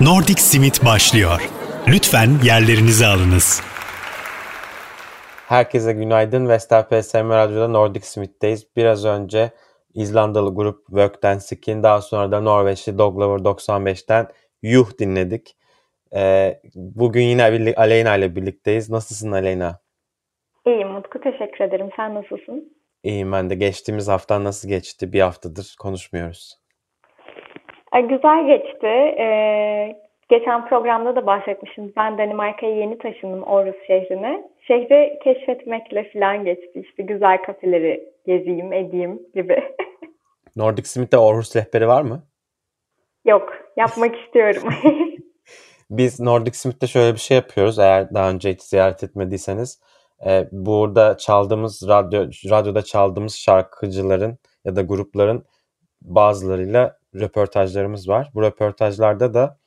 Nordic Simit başlıyor. Lütfen yerlerinizi alınız. Herkese günaydın. Vestel PSM Radyo'da Nordic Smith'teyiz. Biraz önce İzlandalı grup Workdance'in daha sonra da Norveçli Doglover 95'ten Yuh dinledik. Ee, bugün yine Aleyna ile birlikteyiz. Nasılsın Aleyna? İyiyim Mutku. Teşekkür ederim. Sen nasılsın? İyiyim ben de. Geçtiğimiz hafta nasıl geçti? Bir haftadır konuşmuyoruz. Güzel geçti. Ee, geçen programda da bahsetmişim. Ben Danimarka'ya yeni taşındım Aarhus şehrine. Şehri keşfetmekle falan geçti. İşte güzel kafeleri gezeyim, edeyim gibi. Nordic Smith'te Aarhus rehberi var mı? Yok. Yapmak istiyorum. Biz Nordic Smith'te şöyle bir şey yapıyoruz. Eğer daha önce hiç ziyaret etmediyseniz. E, burada çaldığımız radyo radyoda çaldığımız şarkıcıların ya da grupların bazılarıyla röportajlarımız var. Bu röportajlarda da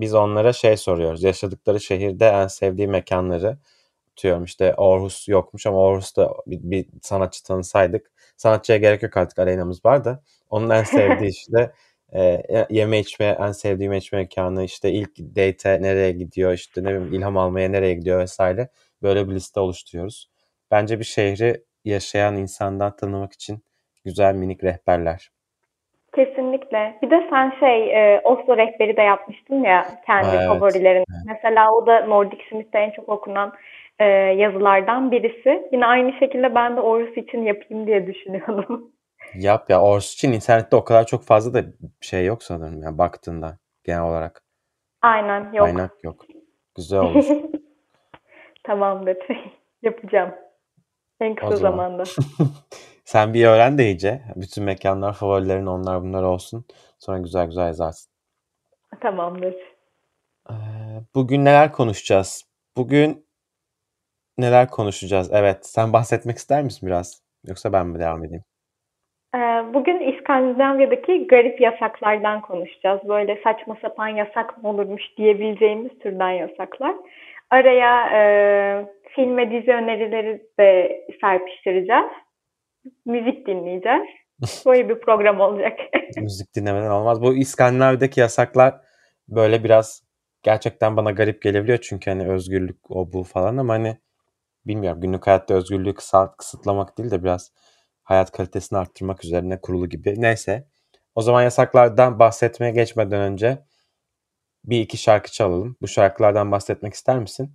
biz onlara şey soruyoruz. Yaşadıkları şehirde en sevdiği mekanları tutuyorum. İşte Aarhus yokmuş ama Aarhus'ta bir, bir sanatçı tanısaydık. Sanatçıya gerek yok artık Aleyna'mız var da. Onun en sevdiği işte e, yeme içme, en sevdiğim içme mekanı, işte ilk date nereye gidiyor, işte ne bileyim ilham almaya nereye gidiyor vesaire. Böyle bir liste oluşturuyoruz. Bence bir şehri yaşayan insandan tanımak için güzel minik rehberler. Kesinlikle. Bir de sen şey e, Oslo rehberi de yapmıştın ya kendi evet, favorilerin. Evet. Mesela o da Nordic Smith'te en çok okunan e, yazılardan birisi. Yine aynı şekilde ben de Orus için yapayım diye düşünüyorum. Yap ya Orus için internette o kadar çok fazla da şey yok sanırım ya baktığında genel olarak. Aynen yok. Kaynak yok. Güzel olur. Tamamdır. Yapacağım. En kısa zamanda. Sen bir öğren de iyice. Bütün mekanlar, favorilerin onlar bunlar olsun. Sonra güzel güzel yazarsın. Tamamdır. Ee, bugün neler konuşacağız? Bugün neler konuşacağız? Evet. Sen bahsetmek ister misin biraz? Yoksa ben mi devam edeyim? Ee, bugün İskandinavya'daki garip yasaklardan konuşacağız. Böyle saçma sapan yasak mı olurmuş diyebileceğimiz türden yasaklar. Araya e, film ve dizi önerileri de serpiştireceğiz müzik dinleyeceğiz. Böyle bir program olacak. müzik dinlemeden olmaz. Bu İskandinavya'daki yasaklar böyle biraz gerçekten bana garip gelebiliyor. Çünkü hani özgürlük o bu falan ama hani bilmiyorum günlük hayatta özgürlüğü kısa, kısıtlamak değil de biraz hayat kalitesini arttırmak üzerine kurulu gibi. Neyse. O zaman yasaklardan bahsetmeye geçmeden önce bir iki şarkı çalalım. Bu şarkılardan bahsetmek ister misin?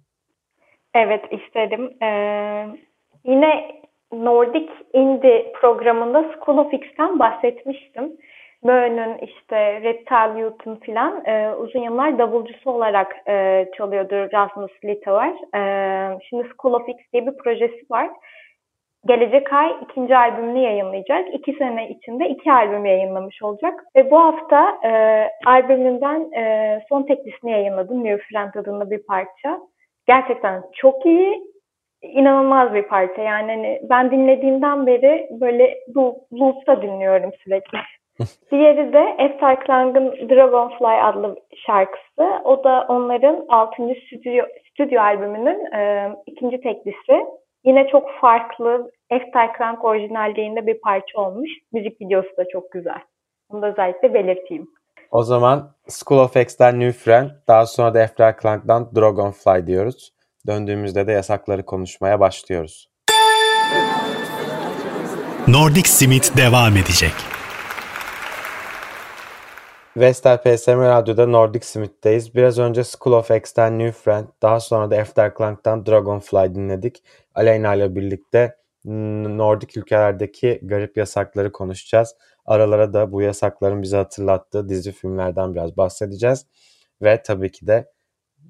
Evet isterim. Ee, yine Nordic Indie programında School of X'ten bahsetmiştim. Böğün'ün işte Reptile Youth'un filan e, uzun yıllar davulcusu olarak e, çalıyordu Rasmus Litauer. E, şimdi School of X diye bir projesi var. Gelecek ay ikinci albümünü yayınlayacak. İki sene içinde iki albüm yayınlamış olacak. Ve bu hafta e, albümünden e, son teklisini yayınladım. New Friend adında bir parça. Gerçekten çok iyi inanılmaz bir parça. Yani hani ben dinlediğimden beri böyle loop'ta dinliyorum sürekli. Diğeri de Efter Klang'ın Dragonfly adlı şarkısı. O da onların 6. stüdyo, stüdyo albümünün e, ikinci teklisi. Yine çok farklı Efter Klang orijinalliğinde bir parça olmuş. Müzik videosu da çok güzel. Bunu da özellikle belirteyim. O zaman School of X'ten New Friend, daha sonra da Efter Klang'dan Dragonfly diyoruz. Döndüğümüzde de yasakları konuşmaya başlıyoruz. Nordic Simit devam edecek. Vestel PSM Radyo'da Nordic Smith'teyiz. Biraz önce School of X'ten New Friend, daha sonra da Afterclank'tan Dragonfly dinledik. Aleyna ile birlikte Nordik ülkelerdeki garip yasakları konuşacağız. Aralara da bu yasakların bize hatırlattığı dizi filmlerden biraz bahsedeceğiz. Ve tabii ki de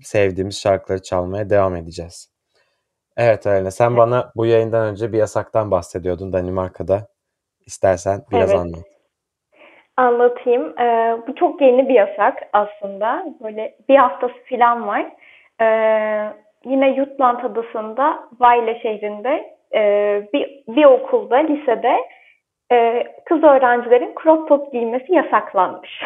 sevdiğimiz şarkıları çalmaya devam edeceğiz. Evet Alena sen bana bu yayından önce bir yasaktan bahsediyordun Danimarka'da. İstersen biraz evet. anlat. Anlatayım. Ee, bu çok yeni bir yasak aslında. Böyle bir haftası falan var. Ee, yine Jutland adasında Vaile şehrinde e, bir, bir okulda, lisede e, kız öğrencilerin crop top giymesi yasaklanmış.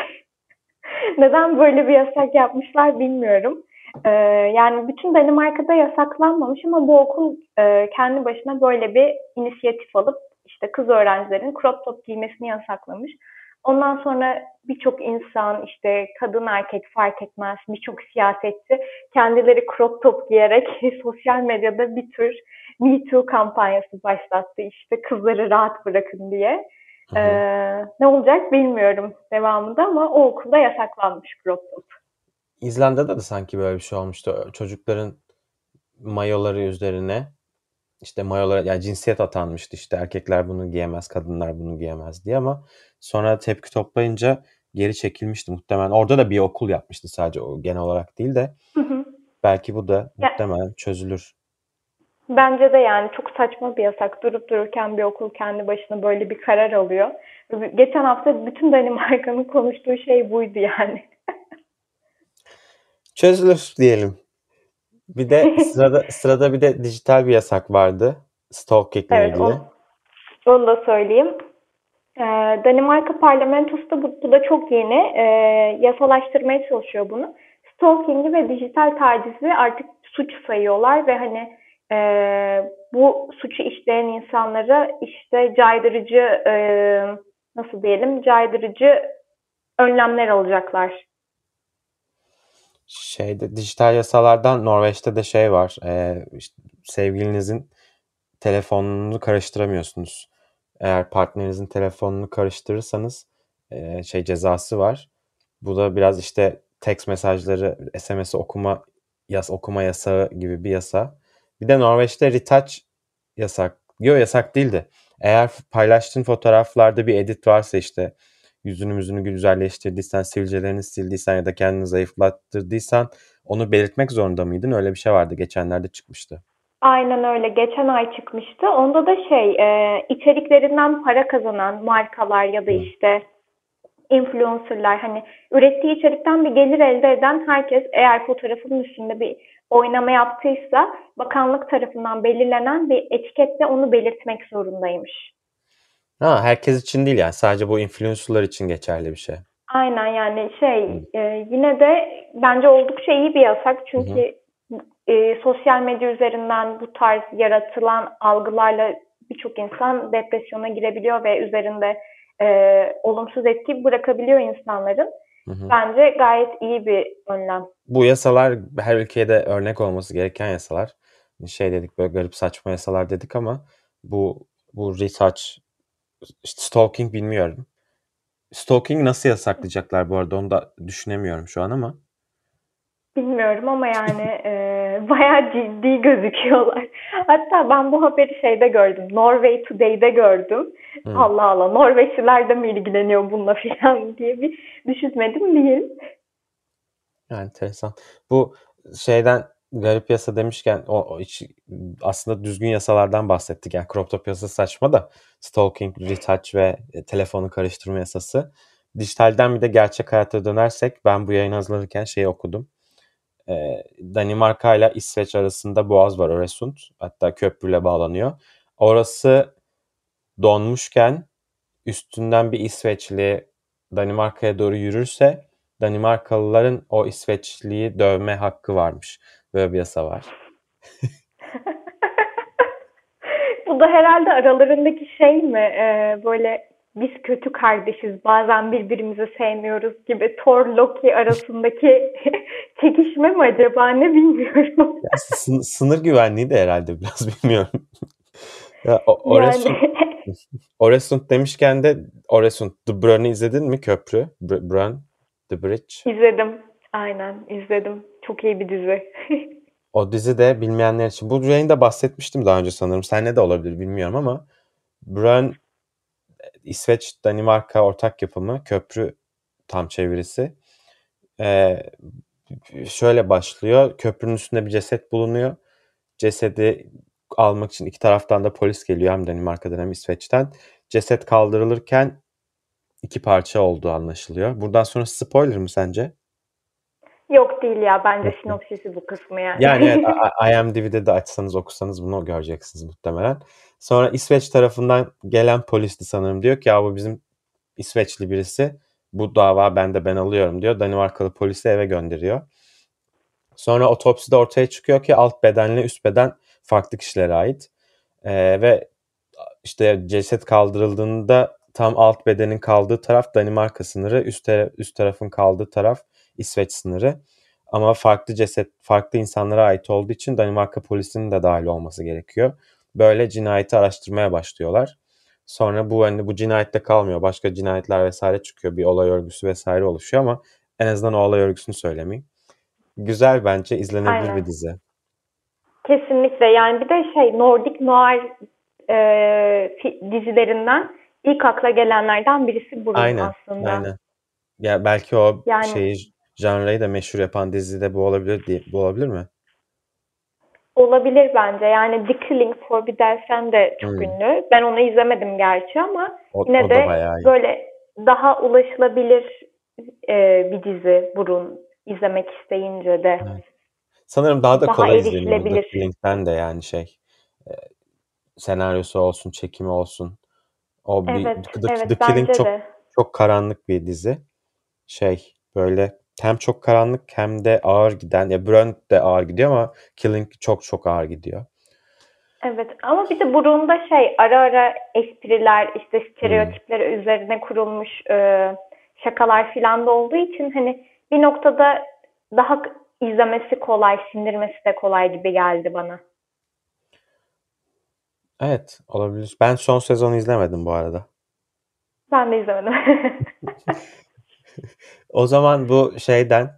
Neden böyle bir yasak yapmışlar bilmiyorum. Ee, yani bütün Danimarka'da yasaklanmamış ama bu okul e, kendi başına böyle bir inisiyatif alıp işte kız öğrencilerin crop top giymesini yasaklamış. Ondan sonra birçok insan işte kadın erkek fark etmez birçok siyasetçi kendileri crop top giyerek sosyal medyada bir tür Me Too kampanyası başlattı işte kızları rahat bırakın diye. Ee, ne olacak bilmiyorum devamında ama o okulda yasaklanmış crop top. İzlanda'da da sanki böyle bir şey olmuştu. Çocukların mayoları üzerine işte mayolara yani cinsiyet atanmıştı işte erkekler bunu giyemez, kadınlar bunu giyemez diye ama sonra tepki toplayınca geri çekilmişti muhtemelen. Orada da bir okul yapmıştı sadece o genel olarak değil de. Hı hı. Belki bu da muhtemelen çözülür. Bence de yani çok saçma bir yasak. Durup dururken bir okul kendi başına böyle bir karar alıyor. Geçen hafta bütün Danimarka'nın konuştuğu şey buydu yani. Çözülür diyelim. Bir de sırada sırada bir de dijital bir yasak vardı. Stalking ile evet, ilgili. Onu, onu da söyleyeyim. Ee, Danimarka parlamentosu da bu, bu da çok yeni. Ee, yasalaştırmaya çalışıyor bunu. Stalking'i ve dijital tacizi artık suç sayıyorlar ve hani e, bu suçu işleyen insanlara işte caydırıcı e, nasıl diyelim caydırıcı önlemler alacaklar şeyde dijital yasalardan Norveç'te de şey var. E, işte sevgilinizin telefonunu karıştıramıyorsunuz. Eğer partnerinizin telefonunu karıştırırsanız e, şey cezası var. Bu da biraz işte text mesajları, SMS'i okuma yas okuma yasağı gibi bir yasa. Bir de Norveç'te retouch yasak. Yok yasak değildi. Eğer paylaştığın fotoğraflarda bir edit varsa işte yüzünü müzünü güzelleştirdiysen, sivilcelerini sildiysen ya da kendini zayıflattırdıysan onu belirtmek zorunda mıydın? Öyle bir şey vardı. Geçenlerde çıkmıştı. Aynen öyle. Geçen ay çıkmıştı. Onda da şey e, içeriklerinden para kazanan markalar ya da işte influencerlar hani ürettiği içerikten bir gelir elde eden herkes eğer fotoğrafının üstünde bir oynama yaptıysa bakanlık tarafından belirlenen bir etiketle onu belirtmek zorundaymış. Ha, herkes için değil yani sadece bu influencerlar için geçerli bir şey. Aynen yani şey e, yine de bence oldukça iyi bir yasak çünkü e, sosyal medya üzerinden bu tarz yaratılan algılarla birçok insan depresyona girebiliyor ve üzerinde e, olumsuz etki bırakabiliyor insanların. Hı hı. Bence gayet iyi bir önlem. Bu yasalar her ülkede örnek olması gereken yasalar. Şey dedik böyle garip saçma yasalar dedik ama bu bu retouch işte stalking bilmiyorum. Stalking nasıl yasaklayacaklar bu arada onu da düşünemiyorum şu an ama. Bilmiyorum ama yani e, bayağı ciddi gözüküyorlar. Hatta ben bu haberi şeyde gördüm. Norway Today'de gördüm. Hmm. Allah Allah Norveçliler de mi ilgileniyor bununla falan diye bir düşünmedim değil. Yani enteresan. Bu şeyden garip yasa demişken o, o hiç, aslında düzgün yasalardan bahsettik. Yani crop top yasası saçma da stalking, retouch ve e, telefonu karıştırma yasası. Dijitalden bir de gerçek hayata dönersek ben bu yayın hazırlanırken şeyi okudum. Ee, Danimarka ile İsveç arasında boğaz var Öresund. Hatta köprüyle bağlanıyor. Orası donmuşken üstünden bir İsveçli Danimarka'ya doğru yürürse Danimarkalıların o İsveçliyi dövme hakkı varmış. Böyle bir yasa var. Bu da herhalde aralarındaki şey mi? Ee, böyle biz kötü kardeşiz bazen birbirimizi sevmiyoruz gibi Thor Loki arasındaki çekişme mi acaba ne bilmiyorum. Ya, sın- sınır güvenliği de herhalde biraz bilmiyorum. ya, o, Oresund, yani... Oresund demişken de Oresund The Brun'ı izledin mi köprü? Brun The Bridge. İzledim. Aynen izledim. Çok iyi bir dizi. o dizi de bilmeyenler için. Bu yayında bahsetmiştim daha önce sanırım. Sen ne de olabilir bilmiyorum ama Brön İsveç Danimarka ortak yapımı köprü tam çevirisi. Ee, şöyle başlıyor. Köprünün üstünde bir ceset bulunuyor. Cesedi almak için iki taraftan da polis geliyor hem Danimarka'dan hem İsveç'ten. Ceset kaldırılırken iki parça olduğu anlaşılıyor. Buradan sonra spoiler mı sence? Yok değil ya. Bence sinopsisi bu kısmı yani. Yani evet, IMDb'de de açsanız okusanız bunu göreceksiniz muhtemelen. Sonra İsveç tarafından gelen polisti sanırım diyor ki ya bu bizim İsveçli birisi. Bu dava bende ben alıyorum diyor. Danimarkalı polisi eve gönderiyor. Sonra otopside ortaya çıkıyor ki alt bedenle üst beden farklı kişilere ait. Ee, ve işte ceset kaldırıldığında tam alt bedenin kaldığı taraf Danimarka sınırı, üst, üst tarafın kaldığı taraf İsveç sınırı. Ama farklı ceset, farklı insanlara ait olduğu için Danimarka polisinin de dahil olması gerekiyor. Böyle cinayeti araştırmaya başlıyorlar. Sonra bu hani bu cinayette kalmıyor. Başka cinayetler vesaire çıkıyor. Bir olay örgüsü vesaire oluşuyor ama en azından o olay örgüsünü söylemeyeyim. Güzel bence izlenebilir Aynen. bir dizi. Kesinlikle yani bir de şey Nordic Noir e, dizilerinden ilk akla gelenlerden birisi bu aynen, aslında. Aynen. Ya belki o yani, şeyi janrayı da meşhur yapan dizi de bu olabilir diye bu olabilir mi? Olabilir bence. Yani The Killing Forbidden Sen de çok hmm. ünlü. Ben onu izlemedim gerçi ama o, yine o de böyle daha ulaşılabilir e, bir dizi Burun izlemek isteyince de. Evet. Sanırım daha da daha kolay izleniyor The Killing'den de yani şey e, senaryosu olsun, çekimi olsun. O bir evet, The, evet, The Killing çok de. çok karanlık bir dizi. Şey böyle hem çok karanlık hem de ağır giden ya Brand de ağır gidiyor ama Killing çok çok ağır gidiyor. Evet ama bir de burunda şey ara ara espriler işte stereotipler hmm. üzerine kurulmuş e, şakalar filan da olduğu için hani bir noktada daha izlemesi kolay, sindirmesi de kolay gibi geldi bana. Evet olabilir. Ben son sezonu izlemedim bu arada. Ben de izlemedim. o zaman bu şeyden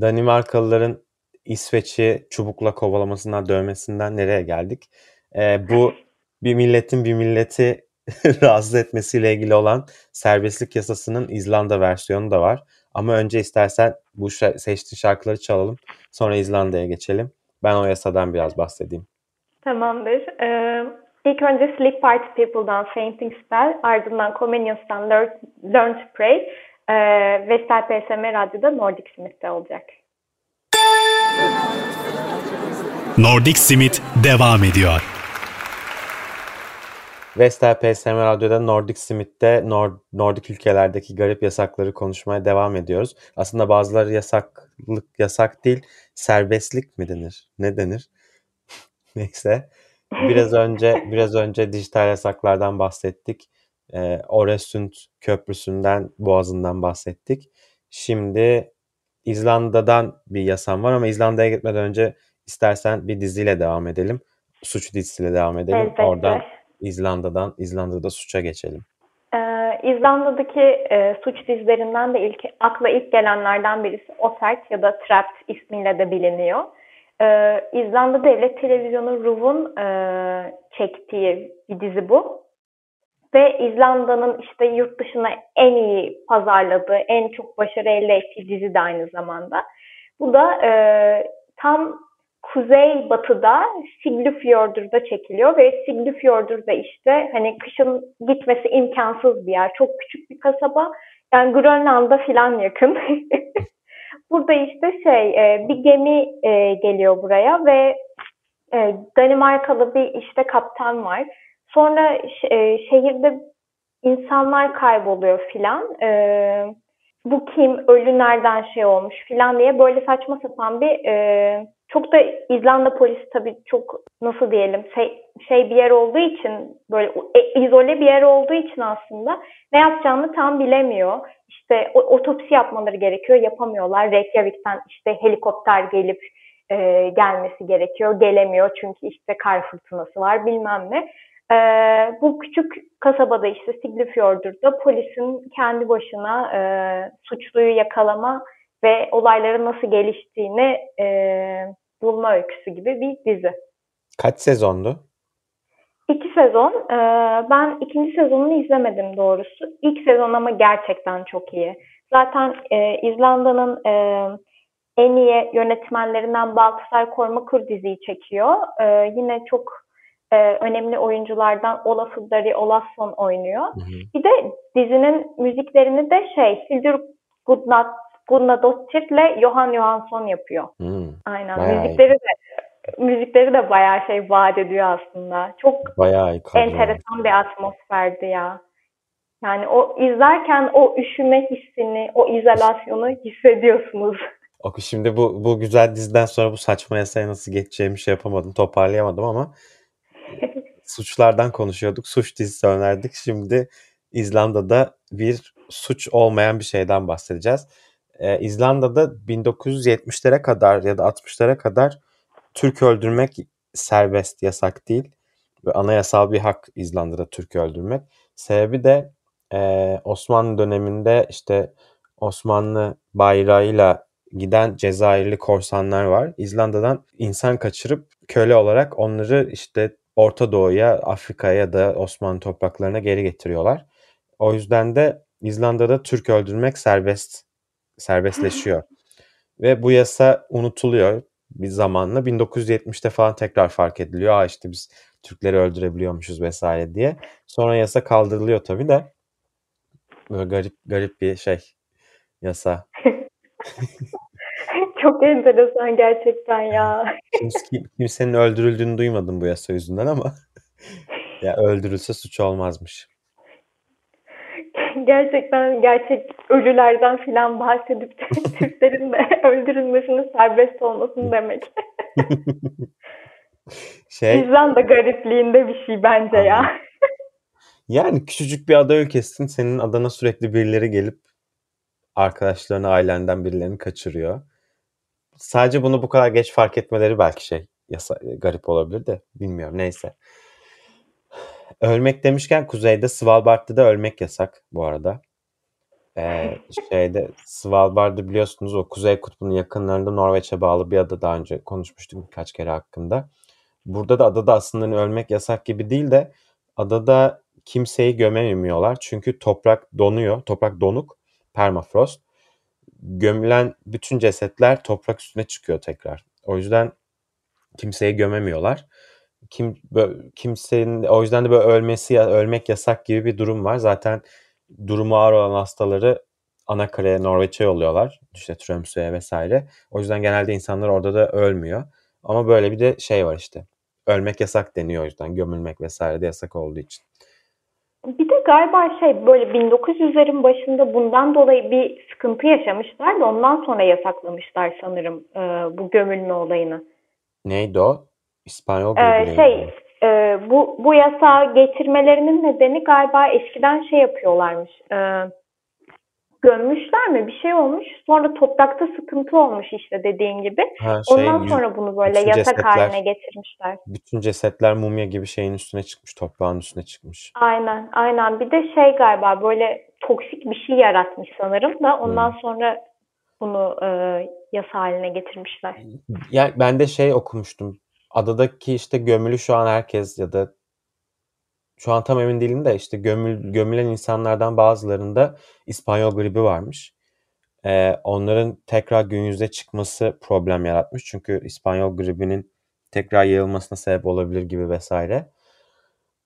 Danimarkalıların İsveç'i çubukla kovalamasından dövmesinden nereye geldik? Ee, bu bir milletin bir milleti rahatsız etmesiyle ilgili olan serbestlik yasasının İzlanda versiyonu da var. Ama önce istersen bu seçtiğin şarkıları çalalım. Sonra İzlanda'ya geçelim. Ben o yasadan biraz bahsedeyim. Tamamdır. Ee, ilk önce Sleep Party People'dan Fainting Spell, ardından Comenius'tan Learn, Learn to Pray ee, Vestel PSM Radyo'da Nordic Smith'te olacak. Nordic Smith devam ediyor. Vestel PSM Radyo'da Nordic Smith'te Nord Nordik ülkelerdeki garip yasakları konuşmaya devam ediyoruz. Aslında bazıları yasaklık yasak değil, serbestlik mi denir? Ne denir? Neyse. Biraz önce biraz önce dijital yasaklardan bahsettik. Ee, Oresund Köprüsü'nden, Boğazı'ndan bahsettik. Şimdi İzlanda'dan bir yasam var ama İzlanda'ya gitmeden önce istersen bir diziyle devam edelim. Suç dizisiyle devam edelim. Elbette. Oradan İzlanda'dan, İzlanda'da suça geçelim. Ee, İzlanda'daki e, suç dizilerinden de ilk akla ilk gelenlerden birisi Osert ya da Trapped ismiyle de biliniyor. Ee, İzlanda Devlet Televizyonu RUV'un e, çektiği bir dizi bu. Ve İzlanda'nın işte yurt dışına en iyi pazarladığı, en çok başarı elde ettiği dizi de aynı zamanda. Bu da e, tam kuzey batıda Siglufjordur'da çekiliyor ve Siglufjordur da işte hani kışın gitmesi imkansız bir yer. Çok küçük bir kasaba. Yani Grönland'a filan yakın. Burada işte şey e, bir gemi e, geliyor buraya ve e, Danimarkalı bir işte kaptan var. Sonra şehirde insanlar kayboluyor filan. Bu kim, ölü nereden şey olmuş filan diye böyle saçma sapan bir çok da İzlanda polisi tabii çok nasıl diyelim şey, şey bir yer olduğu için böyle e, izole bir yer olduğu için aslında ne yapacağını tam bilemiyor. İşte o, otopsi yapmaları gerekiyor, yapamıyorlar. Reykjavik'ten işte helikopter gelip e, gelmesi gerekiyor, gelemiyor çünkü işte kar fırtınası var bilmem ne. E, bu küçük kasabada işte Siglifjordur'da polisin kendi başına e, suçluyu yakalama ve olayların nasıl geliştiğini e, bulma öyküsü gibi bir dizi. Kaç sezondu? İki sezon. E, ben ikinci sezonunu izlemedim doğrusu. İlk sezon ama gerçekten çok iyi. Zaten e, İzlanda'nın e, en iyi yönetmenlerinden Baltasar Kormakur diziyi çekiyor. E, yine çok e, önemli oyunculardan Olaf Dari Olafsson oynuyor. Hı hı. Bir de dizinin müziklerini de şey Hildur Goodnut Gunnar Dottir'le Johan Johansson yapıyor. Hmm, Aynen. Müzikleri de müzikleri de bayağı şey vaat ediyor aslında. Çok bayağı enteresan bir atmosferdi ya. Yani o izlerken o üşüme hissini, o izolasyonu hissediyorsunuz. Oku şimdi bu bu güzel diziden sonra bu saçma yasaya nasıl geçeceğimi şey yapamadım, toparlayamadım ama suçlardan konuşuyorduk. Suç dizisi önerdik. Şimdi İzlanda'da bir suç olmayan bir şeyden bahsedeceğiz. Ee, İzlanda'da 1970'lere kadar ya da 60'lara kadar Türk öldürmek serbest, yasak değil. Ve anayasal bir hak İzlanda'da Türk öldürmek. Sebebi de e, Osmanlı döneminde işte Osmanlı bayrağıyla giden Cezayirli korsanlar var. İzlanda'dan insan kaçırıp köle olarak onları işte Orta Doğu'ya, Afrika'ya ya da Osmanlı topraklarına geri getiriyorlar. O yüzden de İzlanda'da Türk öldürmek serbest serbestleşiyor. Ve bu yasa unutuluyor bir zamanla. 1970'te falan tekrar fark ediliyor. Aa işte biz Türkleri öldürebiliyormuşuz vesaire diye. Sonra yasa kaldırılıyor tabii de. Böyle garip garip bir şey yasa. Çok enteresan gerçekten ya. Kim, kimsenin öldürüldüğünü duymadım bu yasa yüzünden ama ya öldürülse suç olmazmış. Gerçekten gerçek ölülerden filan bahsedip Türklerin de öldürülmesinin serbest olmasını demek. şey, İzlanda garipliğinde bir şey bence ya. Yani küçücük bir ada ülkesin senin adana sürekli birileri gelip arkadaşlarını, ailenden birilerini kaçırıyor. Sadece bunu bu kadar geç fark etmeleri belki şey yasa, garip olabilir de bilmiyorum neyse. Ölmek demişken kuzeyde Svalbard'da da ölmek yasak bu arada. Ee, şeyde Svalbard'ı biliyorsunuz o Kuzey Kutbu'nun yakınlarında Norveç'e bağlı bir ada daha önce konuşmuştuk birkaç kere hakkında. Burada da adada aslında hani ölmek yasak gibi değil de adada kimseyi gömemiyorlar. Çünkü toprak donuyor. Toprak donuk. Permafrost. Gömülen bütün cesetler toprak üstüne çıkıyor tekrar. O yüzden kimseyi gömemiyorlar. Kim kimsenin o yüzden de böyle ölmesi ölmek yasak gibi bir durum var. Zaten durumu ağır olan hastaları Anakara'ya, Norveç'e yolluyorlar. İşte Tromsø'ye vesaire. O yüzden genelde insanlar orada da ölmüyor. Ama böyle bir de şey var işte. Ölmek yasak deniyor o yüzden. Gömülmek vesaire de yasak olduğu için. Galiba şey böyle 1900'lerin başında bundan dolayı bir sıkıntı yaşamışlar da ondan sonra yasaklamışlar sanırım e, bu gömülme olayını. Neydi o? İspanyol ee, Şey e, bu, bu yasağı getirmelerinin nedeni galiba eskiden şey yapıyorlarmış. E, gömmüşler mi? Bir şey olmuş. Sonra toprakta sıkıntı olmuş işte dediğin gibi. Ha, şey, Ondan sonra bunu böyle yasak cesetler, haline getirmişler. Bütün cesetler mumya gibi şeyin üstüne çıkmış, toprağın üstüne çıkmış. Aynen, aynen. Bir de şey galiba böyle toksik bir şey yaratmış sanırım da ondan hmm. sonra bunu e, yasa haline getirmişler. Yani ben de şey okumuştum. Adadaki işte gömülü şu an herkes ya da şu an tam emin değilim de işte gömül, gömülen insanlardan bazılarında İspanyol gribi varmış. Ee, onların tekrar gün yüzüne çıkması problem yaratmış. Çünkü İspanyol gribinin tekrar yayılmasına sebep olabilir gibi vesaire.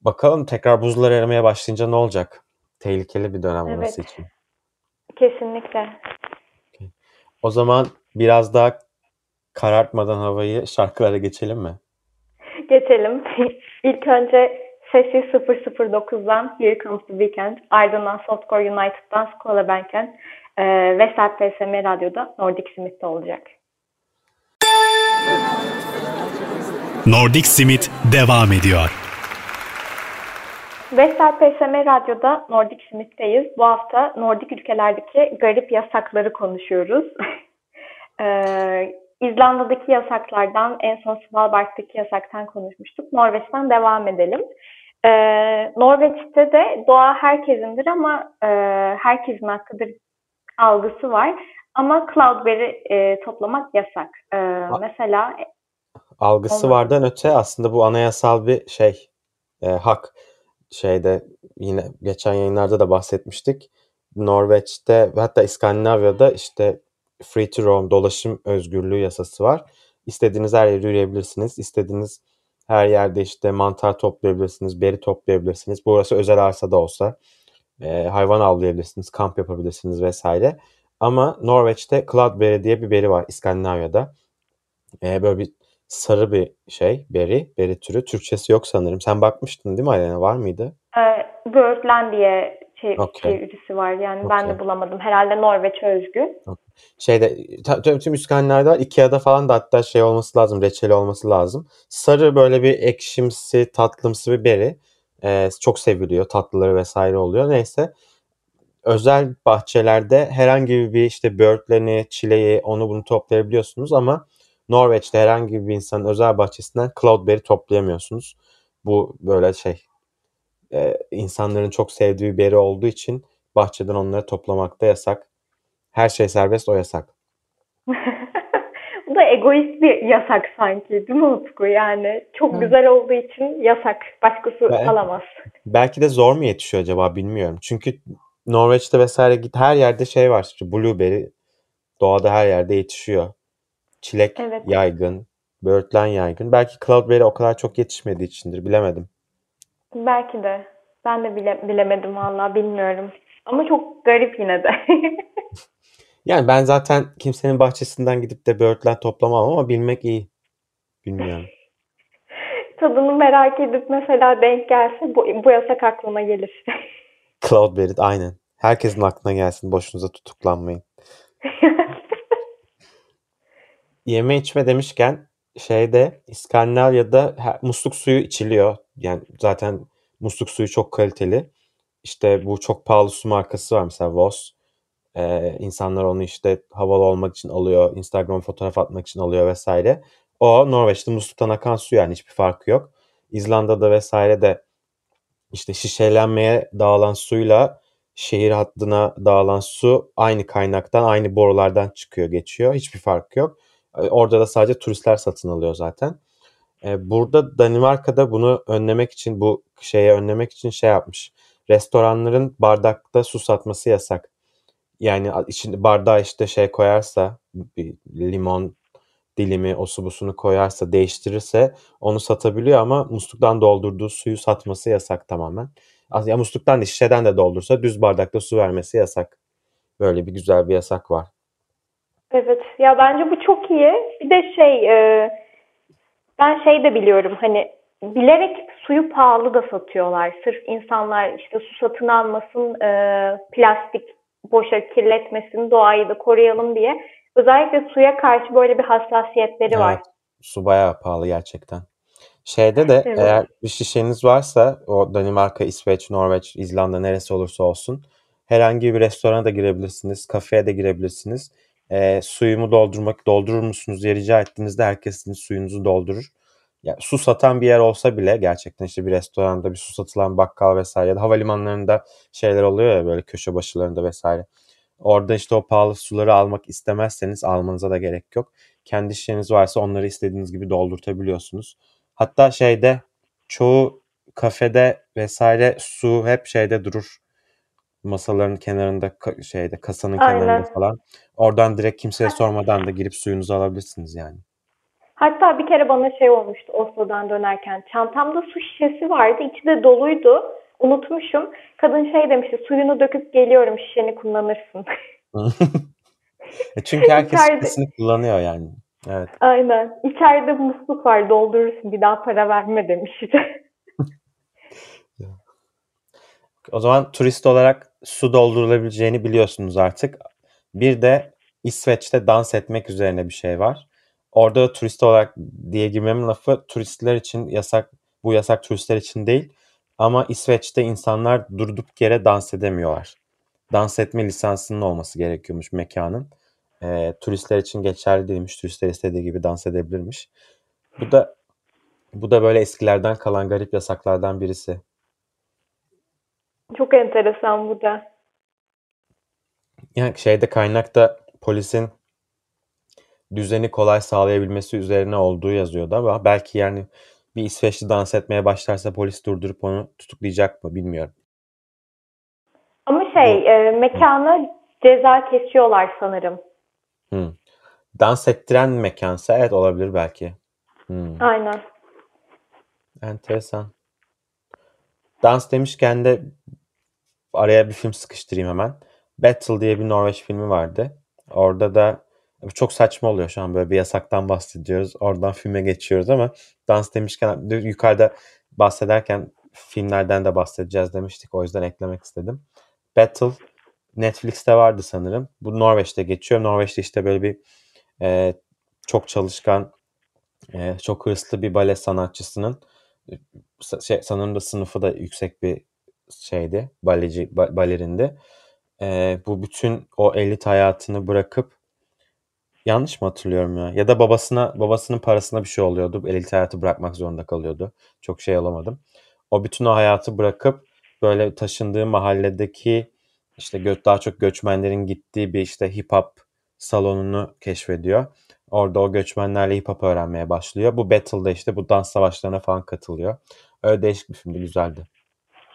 Bakalım tekrar buzlar erimeye başlayınca ne olacak? Tehlikeli bir dönem evet. orası için. Kesinlikle. O zaman biraz daha karartmadan havayı şarkılara geçelim mi? Geçelim. İlk önce Sesi 009'dan Here Comes the Weekend, ardından Softcore United'dan Skola Banken e, ve Sert PSM Radyo'da Nordic Smith'te olacak. Nordic Smith devam ediyor. Vestel PSM Radyo'da Nordic Smith'teyiz. Bu hafta Nordik ülkelerdeki garip yasakları konuşuyoruz. ee, İzlanda'daki yasaklardan, en son Svalbard'daki yasaktan konuşmuştuk. Norveç'ten devam edelim. Ee, Norveç'te de doğa herkesindir ama e, herkesin hakkıdır algısı var. Ama cloudberry e, toplamak yasak. E, mesela algısı onu... vardan öte aslında bu anayasal bir şey e, hak şeyde yine geçen yayınlarda da bahsetmiştik. Norveç'te ve hatta İskandinavya'da işte free to roam dolaşım özgürlüğü yasası var. İstediğiniz her yere yürüyebilirsiniz. İstediğiniz her yerde işte mantar toplayabilirsiniz, beri toplayabilirsiniz. Burası özel arsa da olsa e, hayvan avlayabilirsiniz, kamp yapabilirsiniz vesaire. Ama Norveç'te Cloudberry diye bir beri var İskandinavya'da. E, böyle bir sarı bir şey, beri, beri türü. Türkçesi yok sanırım. Sen bakmıştın değil mi Alena? Var mıydı? Birdland diye şey, okay. çevirisi var. Yani okay. ben de bulamadım. Herhalde Norveç özgü. Okay. Şeyde tüm, tüm var. Ikea'da falan da hatta şey olması lazım. Reçeli olması lazım. Sarı böyle bir ekşimsi, tatlımsı bir beri. E, çok seviliyor. Tatlıları vesaire oluyor. Neyse özel bahçelerde herhangi bir işte börtleni, çileği, onu bunu toplayabiliyorsunuz ama Norveç'te herhangi bir insanın özel bahçesinden cloudberry toplayamıyorsunuz. Bu böyle şey e, insanların çok sevdiği beri olduğu için bahçeden onları toplamak da yasak. Her şey serbest o yasak. Bu da egoist bir yasak sanki değil mi Utku? Yani çok Hı. güzel olduğu için yasak. Başkası ben, alamaz. Belki de zor mu yetişiyor acaba bilmiyorum. Çünkü Norveç'te vesaire git her yerde şey var. İşte blueberry doğada her yerde yetişiyor. Çilek evet. yaygın, böğürtlen yaygın. Belki cloudberry o kadar çok yetişmediği içindir bilemedim. Belki de. Ben de bile, bilemedim valla bilmiyorum. Ama çok garip yine de. yani ben zaten kimsenin bahçesinden gidip de böğürtlen toplamam ama bilmek iyi. Bilmiyorum. Tadını merak edip mesela denk gelse bu, bu yasak aklıma gelir. Cloudberry aynen. Herkesin aklına gelsin. Boşunuza tutuklanmayın. Yeme içme demişken şeyde İskandinavya'da musluk suyu içiliyor. Yani zaten musluk suyu çok kaliteli. İşte bu çok pahalı su markası var mesela Voss. Ee, insanlar onu işte havalı olmak için alıyor, Instagram fotoğraf atmak için alıyor vesaire. O Norveç'te musluktan akan su yani hiçbir farkı yok. İzlanda'da vesaire de işte şişelenmeye dağılan suyla şehir hattına dağılan su aynı kaynaktan, aynı borulardan çıkıyor, geçiyor. Hiçbir fark yok. Ee, orada da sadece turistler satın alıyor zaten. Ee, burada Danimarka'da bunu önlemek için, bu şeye önlemek için şey yapmış. Restoranların bardakta su satması yasak. Yani içinde bardağa işte şey koyarsa, bir limon dilimi, o su busunu koyarsa, değiştirirse onu satabiliyor ama musluktan doldurduğu suyu satması yasak tamamen. Ya musluktan da şişeden de doldursa düz bardakta su vermesi yasak. Böyle bir güzel bir yasak var. Evet ya bence bu çok iyi. Bir de şey e, ben şey de biliyorum hani bilerek suyu pahalı da satıyorlar. Sırf insanlar işte su satın almasın, e, plastik boşa kirletmesin, doğayı da koruyalım diye. Özellikle suya karşı böyle bir hassasiyetleri evet, var. Su bayağı pahalı gerçekten. Şeyde de evet. eğer bir şişeniz varsa o Danimarka, İsveç, Norveç, İzlanda neresi olursa olsun herhangi bir restorana da girebilirsiniz, kafeye de girebilirsiniz. E, suyumu doldurmak, doldurur musunuz diye rica ettiğinizde herkesin suyunuzu doldurur. Ya, su satan bir yer olsa bile gerçekten işte bir restoranda bir su satılan bakkal vesaire ya da havalimanlarında şeyler oluyor ya böyle köşe başlarında vesaire. Orada işte o pahalı suları almak istemezseniz almanıza da gerek yok. Kendi şişeniz varsa onları istediğiniz gibi doldurtabiliyorsunuz. Hatta şeyde çoğu kafede vesaire su hep şeyde durur. Masaların kenarında şeyde kasanın Aynen. kenarında falan. Oradan direkt kimseye sormadan da girip suyunuzu alabilirsiniz yani. Hatta bir kere bana şey olmuştu Oslo'dan dönerken. Çantamda su şişesi vardı. içi de doluydu. Unutmuşum. Kadın şey demişti. Suyunu döküp geliyorum şişeni kullanırsın. E çünkü herkes İçeride... şişesini kullanıyor yani. Evet. Aynen. İçeride musluk var doldurursun bir daha para verme demişti. o zaman turist olarak su doldurulabileceğini biliyorsunuz artık. Bir de İsveç'te dans etmek üzerine bir şey var. Orada turist olarak diye girmemin lafı turistler için yasak, bu yasak turistler için değil. Ama İsveç'te insanlar durduk yere dans edemiyorlar. Dans etme lisansının olması gerekiyormuş mekanın e, turistler için geçerli değilmiş. Turistler istediği gibi dans edebilirmiş. Bu da bu da böyle eskilerden kalan garip yasaklardan birisi. Çok enteresan bu da. Yani şeyde kaynakta polisin düzeni kolay sağlayabilmesi üzerine olduğu yazıyordu ama belki yani bir İsveçli dans etmeye başlarsa polis durdurup onu tutuklayacak mı bilmiyorum. Ama şey Bu, e, mekana ceza kesiyorlar sanırım. Hımm. Dans ettiren mekânsa evet olabilir belki. Hımm. Aynen. Enteresan. Dans demişken de araya bir film sıkıştırayım hemen. Battle diye bir Norveç filmi vardı. Orada da çok saçma oluyor şu an böyle bir yasaktan bahsediyoruz. Oradan filme geçiyoruz ama dans demişken yukarıda bahsederken filmlerden de bahsedeceğiz demiştik. O yüzden eklemek istedim. Battle Netflix'te vardı sanırım. Bu Norveç'te geçiyor. Norveç'te işte böyle bir e, çok çalışkan, e, çok hırslı bir bale sanatçısının şey, sanırım da sınıfı da yüksek bir şeydi. Baleci, ba, balerindi. Ee, bu bütün o elit hayatını bırakıp yanlış mı hatırlıyorum ya? Ya da babasına babasının parasına bir şey oluyordu. Elit hayatı bırakmak zorunda kalıyordu. Çok şey alamadım. O bütün o hayatı bırakıp böyle taşındığı mahalledeki işte gö- daha çok göçmenlerin gittiği bir işte hip hop salonunu keşfediyor. Orada o göçmenlerle hip hop öğrenmeye başlıyor. Bu battle'da işte bu dans savaşlarına falan katılıyor. Öyle değişik bir filmdi, güzeldi.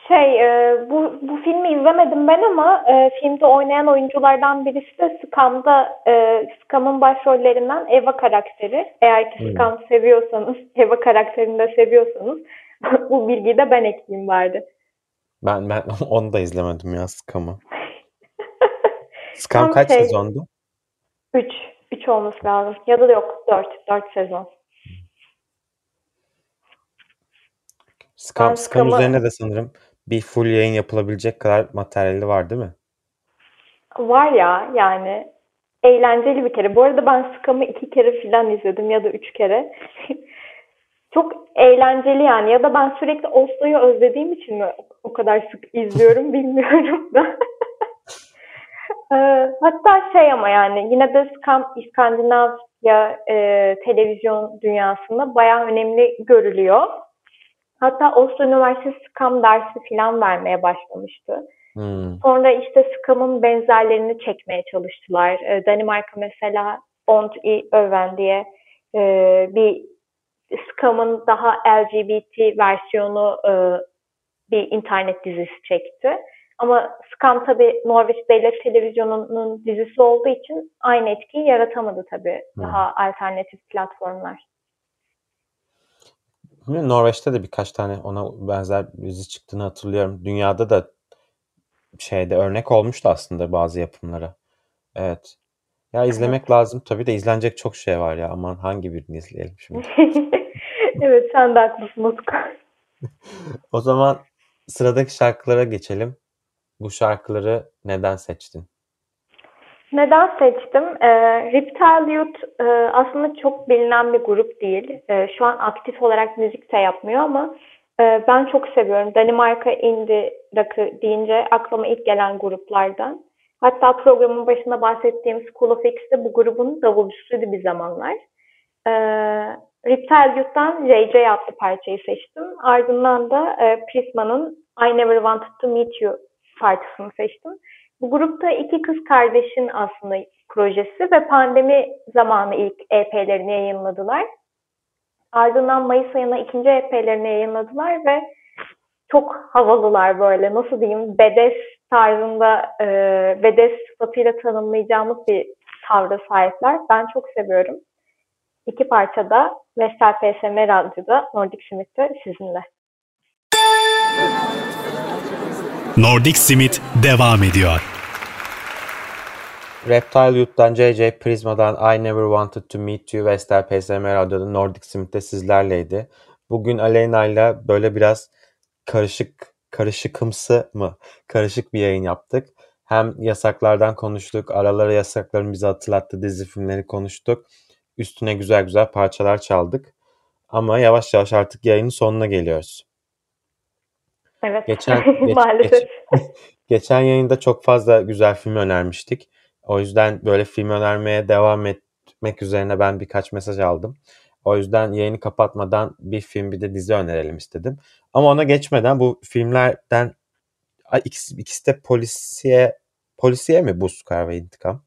Şey, e, bu, bu filmi izlemedim ben ama e, filmde oynayan oyunculardan birisi de Scam'da e, Scam'ın başrollerinden Eva karakteri. Eğer ki. Scam seviyorsanız, Eva karakterini de seviyorsanız bu bilgiyi de ben ekleyeyim vardı. Ben ben onu da izlemedim ya Scam'ı. Scam Tam kaç şey- sezondu? 3. 3 olması lazım. Ya da yok 4. 4 sezon. Scam Scam'ı- üzerine de sanırım bir full yayın yapılabilecek kadar materyali var değil mi? Var ya yani eğlenceli bir kere. Bu arada ben Scam'ı iki kere filan izledim ya da üç kere. Çok eğlenceli yani. Ya da ben sürekli Oslo'yu özlediğim için mi o kadar sık izliyorum bilmiyorum da. Ee, Hatta şey ama yani yine de Scam İskandinavya e, televizyon dünyasında bayağı önemli görülüyor. Hatta Oslo Üniversitesi Scam dersi filan vermeye başlamıştı. Hmm. Sonra işte Scam'ın benzerlerini çekmeye çalıştılar. Ee, Danimarka mesela Ont i Öven diye e, bir Scam'ın daha LGBT versiyonu e, bir internet dizisi çekti. Ama Scam tabii Norveç Devlet Televizyonu'nun dizisi olduğu için aynı etkiyi yaratamadı tabii Hmm. daha alternatif platformlar. Norveç'te de birkaç tane ona benzer dizi çıktığını hatırlıyorum. Dünyada da şeyde örnek olmuştu aslında bazı yapımlara. Evet. Ya izlemek lazım tabii de izlenecek çok şey var ya. Aman hangi birini izleyelim şimdi? evet sen de haklısın Utku. O zaman sıradaki şarkılara geçelim. Bu şarkıları neden seçtin? Neden seçtim? Ee, Reptile Youth e, aslında çok bilinen bir grup değil. E, şu an aktif olarak müzik de yapmıyor ama e, ben çok seviyorum. Danimarka indie rock'ı deyince aklıma ilk gelen gruplardan. Hatta programın başında bahsettiğim School of X'te bu grubun davulcusuydu bir zamanlar. E, Reptile Youth'tan JJ adlı parçayı seçtim. Ardından da e, Prisma'nın I Never Wanted to Meet You parçasını seçtim. Bu grupta iki kız kardeşin aslında projesi ve pandemi zamanı ilk EP'lerini yayınladılar. Ardından Mayıs ayına ikinci EP'lerini yayınladılar ve çok havalılar böyle nasıl diyeyim bedes tarzında e, bedes sıfatıyla tanımlayacağımız bir tavra sahipler. Ben çok seviyorum. İki parçada Vestel PSM Radyo'da Nordic Smith'te sizinle. Nordic Simit devam ediyor. Reptile Youth'tan JJ, Prisma'dan I Never Wanted to Meet You, Vestel PSM Radyo'da Nordic Smith'te sizlerleydi. Bugün Aleyna'yla böyle biraz karışık, karışıkımsı mı? Karışık bir yayın yaptık. Hem yasaklardan konuştuk, aralara yasakların bize hatırlattığı dizi filmleri konuştuk. Üstüne güzel güzel parçalar çaldık. Ama yavaş yavaş artık yayının sonuna geliyoruz. Evet. Geçen geç- Maalesef. geç- geçen yayında çok fazla güzel film önermiştik. O yüzden böyle film önermeye devam etmek üzerine ben birkaç mesaj aldım. O yüzden yayını kapatmadan bir film bir de dizi önerelim istedim. Ama ona geçmeden bu filmlerden ikisi, ikisi de polisiye polisiye mi Buz Kar ve İntikam?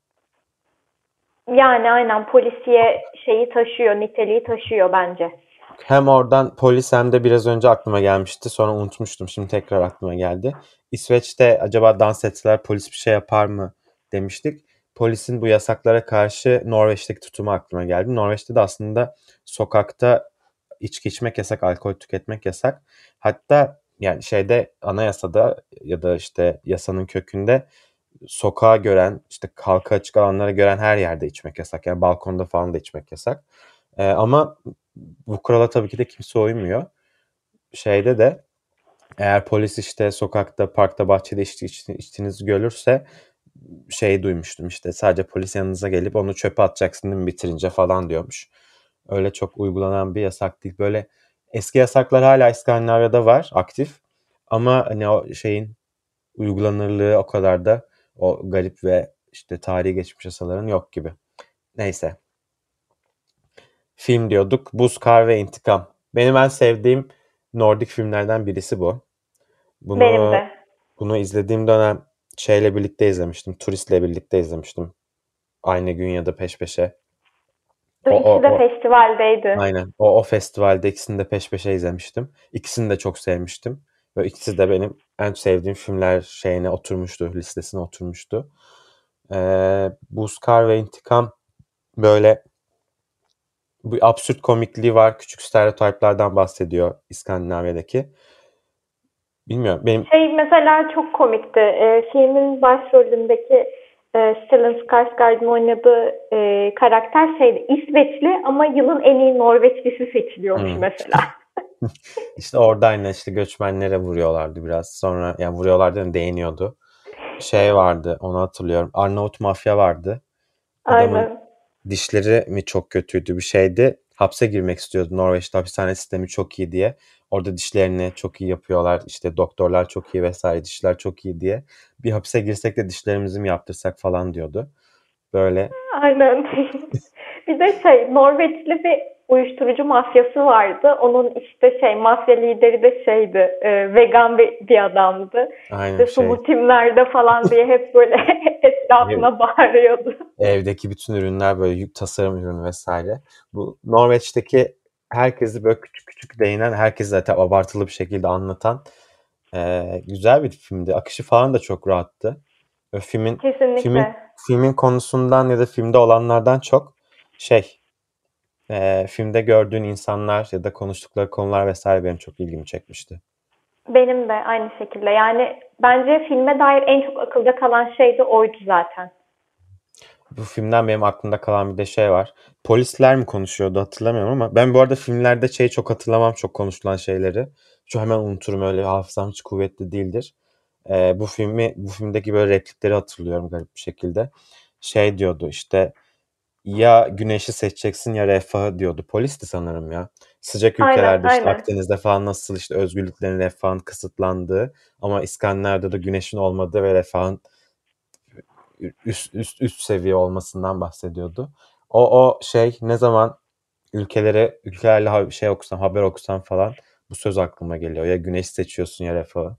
Yani aynen polisiye şeyi taşıyor, niteliği taşıyor bence. Hem oradan polis hem de biraz önce aklıma gelmişti. Sonra unutmuştum. Şimdi tekrar aklıma geldi. İsveç'te acaba dans etseler polis bir şey yapar mı demiştik. Polisin bu yasaklara karşı Norveç'teki tutumu aklıma geldi. Norveç'te de aslında sokakta içki içmek yasak, alkol tüketmek yasak. Hatta yani şeyde anayasada ya da işte yasanın kökünde sokağa gören, işte halka açık alanlara gören her yerde içmek yasak. Yani balkonda falan da içmek yasak. Ee, ama bu kurala tabii ki de kimse uymuyor. Şeyde de eğer polis işte sokakta, parkta, bahçede içti, içti, içtiğinizi görürse şey duymuştum işte sadece polis yanınıza gelip onu çöpe atacaksın değil mi bitirince falan diyormuş. Öyle çok uygulanan bir yasak değil. Böyle Eski yasaklar hala İskandinavya'da var aktif. Ama hani o şeyin uygulanırlığı o kadar da o garip ve işte tarihi geçmiş yasaların yok gibi. Neyse. Film diyorduk. Buz, Kar ve İntikam. Benim en sevdiğim Nordik filmlerden birisi bu. Bunu, Benim de. Bunu izlediğim dönem şeyle birlikte izlemiştim. Turistle birlikte izlemiştim. Aynı gün ya da peş peşe. O, İkisi de o, festivaldeydi. Aynen. O, o festivalde ikisini de peş peşe izlemiştim. İkisini de çok sevmiştim. Ve ikisi de benim en sevdiğim filmler şeyine oturmuştu, listesine oturmuştu. Ee, Buzkar ve İntikam böyle bu absürt komikliği var. Küçük stereotiplerden bahsediyor İskandinavya'daki. Bilmiyorum. Benim... Şey mesela çok komikti. E, filmin başrolündeki e, Stellan Skarsgård'ın oynadığı e, karakter şeydi. İsveçli ama yılın en iyi Norveçlisi seçiliyormuş hmm. mesela. İşte orada aynı işte göçmenlere vuruyorlardı biraz. Sonra yani vuruyorlardı değiniyordu. Şey vardı onu hatırlıyorum. Arnavut mafya vardı. Adamın Aynen. dişleri mi çok kötüydü bir şeydi. Hapse girmek istiyordu. Norveç'te hapishane sistemi çok iyi diye. Orada dişlerini çok iyi yapıyorlar. İşte doktorlar çok iyi vesaire dişler çok iyi diye. Bir hapise girsek de dişlerimizi mi yaptırsak falan diyordu. Böyle. Aynen. bir de şey Norveçli bir uyuşturucu mafyası vardı. Onun işte şey mafya lideri de şeydi e, vegan bir, bir adamdı. Aynen işte şey. timlerde falan diye hep böyle etrafına bağırıyordu. Evdeki bütün ürünler böyle yük tasarım ürünü vesaire. Bu Norveç'teki herkesi böyle küçük küçük değinen, herkesi zaten abartılı bir şekilde anlatan e, güzel bir filmdi. Akışı falan da çok rahattı. Filmin, Kesinlikle. Filmin, filmin konusundan ya da filmde olanlardan çok şey e, filmde gördüğün insanlar ya da konuştukları konular vesaire benim çok ilgimi çekmişti. Benim de aynı şekilde. Yani bence filme dair en çok akılda kalan şey de oydu zaten. Bu filmden benim aklımda kalan bir de şey var. Polisler mi konuşuyordu hatırlamıyorum ama ben bu arada filmlerde şeyi çok hatırlamam çok konuşulan şeyleri. Şu hemen unuturum öyle hafızam hiç kuvvetli değildir. Ee, bu filmi bu filmdeki böyle replikleri hatırlıyorum garip bir şekilde. Şey diyordu işte ya güneşi seçeceksin ya refahı diyordu. Polisti sanırım ya. Sıcak ülkelerde aynen, işte aynen. Akdeniz'de falan nasıl işte özgürlüklerin refahın kısıtlandığı ama İskandinav'da da güneşin olmadığı ve refahın üst üst üst seviye olmasından bahsediyordu. O o şey ne zaman ülkelere ülkelerle şey okusam haber okusam falan bu söz aklıma geliyor. Ya güneş seçiyorsun ya refahı.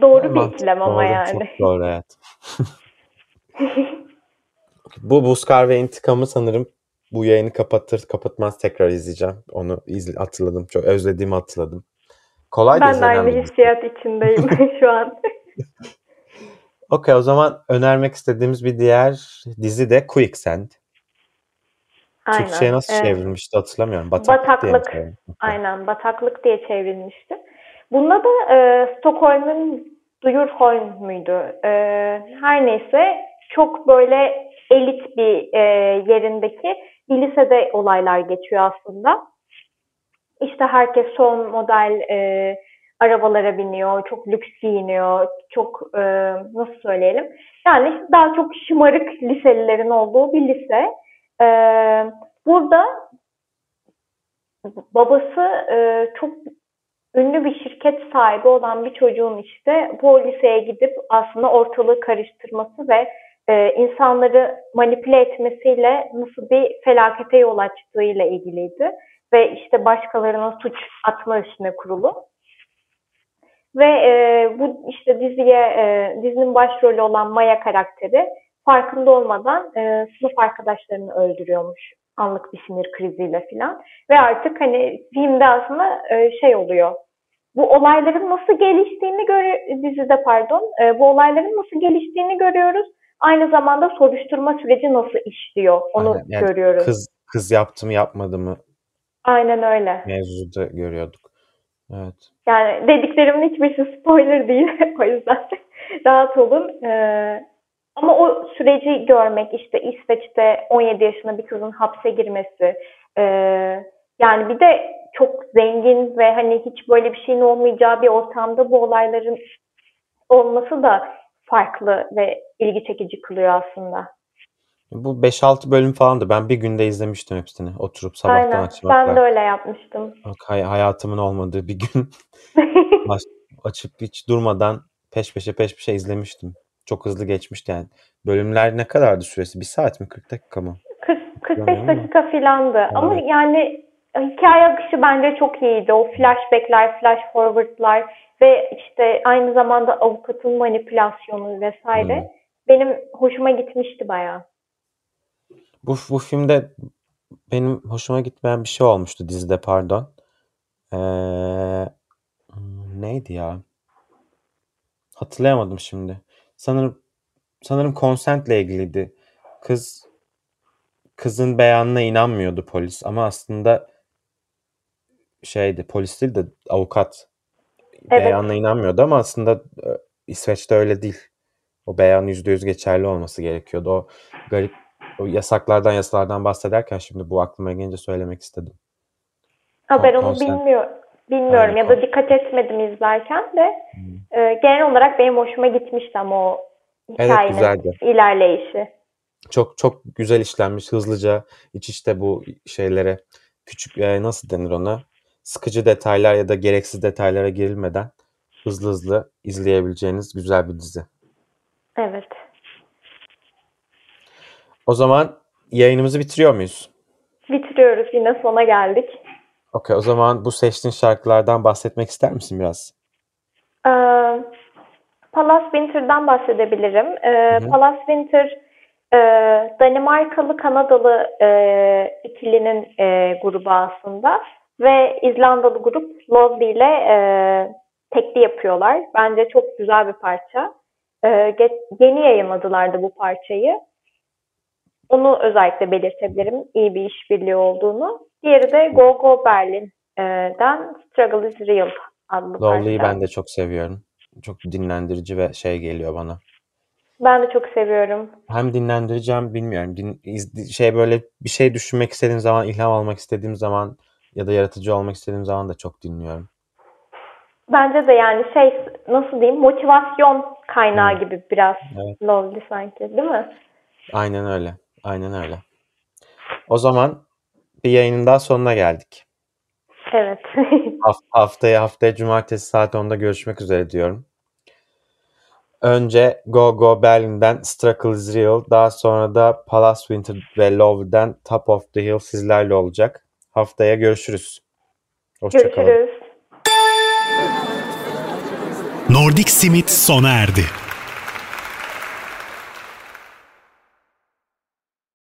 Doğru bir ikilem ama doğru, yani. Çok doğru evet. Bu Buzkar ve İntikam'ı sanırım bu yayını kapatır kapatmaz tekrar izleyeceğim. Onu izle, hatırladım. Çok özlediğimi hatırladım. Kolay ben de aynı hissiyat içindeyim şu an. Okey o zaman önermek istediğimiz bir diğer dizi de Quicksand. Aynen. Türkçe'ye nasıl evet. çevrilmişti hatırlamıyorum. Bataklık. Bataklık. Diye Aynen bataklık diye çevrilmişti. Bunda da e, Stockholm'un Duyurholm muydu? E, her neyse çok böyle elit bir e, yerindeki bir lisede olaylar geçiyor aslında. İşte herkes son model e, arabalara biniyor, çok lüks giyiniyor, çok e, nasıl söyleyelim? Yani daha çok şımarık liselilerin olduğu bir lise. E, burada babası e, çok ünlü bir şirket sahibi olan bir çocuğun işte bu liseye gidip aslında ortalığı karıştırması ve e, insanları manipüle etmesiyle nasıl bir felakete yol açtığıyla ilgiliydi. Ve işte başkalarına suç atma üstüne kurulu. Ve e, bu işte diziye, e, dizinin başrolü olan Maya karakteri farkında olmadan e, sınıf arkadaşlarını öldürüyormuş anlık bir sinir kriziyle filan. Ve artık hani filmde aslında e, şey oluyor. Bu olayların nasıl geliştiğini görüyor dizide pardon. E, bu olayların nasıl geliştiğini görüyoruz Aynı zamanda soruşturma süreci nasıl işliyor onu Aynen. Yani görüyoruz. Kız kız yaptı mı yapmadı mı? Aynen öyle. Mevzuda görüyorduk. Evet. Yani dediklerimin hiçbirisi spoiler değil. o yüzden rahat olun. Ee, ama o süreci görmek işte İsveç'te 17 yaşında bir kızın hapse girmesi e, yani bir de çok zengin ve hani hiç böyle bir şeyin olmayacağı bir ortamda bu olayların olması da farklı ve ilgi çekici kılıyor aslında. Bu 5-6 bölüm falandı. Ben bir günde izlemiştim hepsini. Oturup sabahtan Aynen. akşama Ben kadar. de öyle yapmıştım. Bak, hay- hayatımın olmadığı bir gün açıp hiç durmadan peş peşe peş peşe izlemiştim. Çok hızlı geçmişti yani. Bölümler ne kadardı süresi? Bir saat mi? 40 dakika mı? 40 45 Hatırlamıyorum ama. dakika filandı. Ama Evet. yani hikaye akışı bence çok iyiydi. O flashbackler, flash forwardlar ve işte aynı zamanda avukatın manipülasyonu vesaire. Hmm. Benim hoşuma gitmişti bayağı. Bu, bu filmde benim hoşuma gitmeyen bir şey olmuştu dizide pardon. Ee, neydi ya? Hatırlayamadım şimdi. Sanırım sanırım konsentle ilgiliydi. Kız kızın beyanına inanmıyordu polis ama aslında şeydi polis değil de avukat Evet. beyanına inanmıyordu ama aslında e, İsveç'te öyle değil. O beyan %100 geçerli olması gerekiyordu. O garip o yasaklardan yasalardan bahsederken şimdi bu aklıma gelince söylemek istedim. Ha, ben onu bilmiyor, bilmiyorum Aynen, ya da dikkat etmedim izlerken de Hmm. e, genel olarak benim hoşuma gitmişti ama o Evet, hikayenin güzeldi. ilerleyişi. Çok çok güzel işlenmiş hızlıca iç içte bu şeylere küçük e, nasıl denir ona sıkıcı detaylar ya da gereksiz detaylara girilmeden hızlı hızlı izleyebileceğiniz güzel bir dizi. Evet. O zaman yayınımızı bitiriyor muyuz? Bitiriyoruz. Yine sona geldik. Okey o zaman bu seçtiğin şarkılardan bahsetmek ister misin biraz? Ee, Palace Winter'dan bahsedebilirim. Ee, Hı hı. Palace Winter e, Danimarkalı Kanadalı e, ikilinin e, grubu aslında ve İzlandalı grup Lovely ile e, tekli yapıyorlar. Bence çok güzel bir parça. E, ge- yeni yayınladılar da bu parçayı. Onu özellikle belirtebilirim. İyi bir işbirliği olduğunu. Diğeri de Go Go Berlin'den Struggle is Real adlı Lovely'yi parça. ben de çok seviyorum. Çok dinlendirici ve şey geliyor bana. Ben de çok seviyorum. Hem dinlendirici hem bilmiyorum. Din, iz- şey böyle bir şey düşünmek istediğim zaman, ilham almak istediğim zaman ya da yaratıcı olmak istediğim zaman da çok dinliyorum. Bence de yani şey nasıl diyeyim motivasyon kaynağı Hmm. gibi biraz Evet. Lovely sanki değil mi? Aynen öyle. Aynen öyle. O zaman bir yayının daha sonuna geldik. Evet. Haf- haftaya haftaya cumartesi saat 10'da görüşmek üzere diyorum. Önce Go Go Berlin'den Struggle is Real, daha sonra da Palace Winter ve Love'den Top of the Hill sizlerle olacak. Haftaya görüşürüz. Hoşçakalın. Görüşürüz. Nordic Simit sona erdi.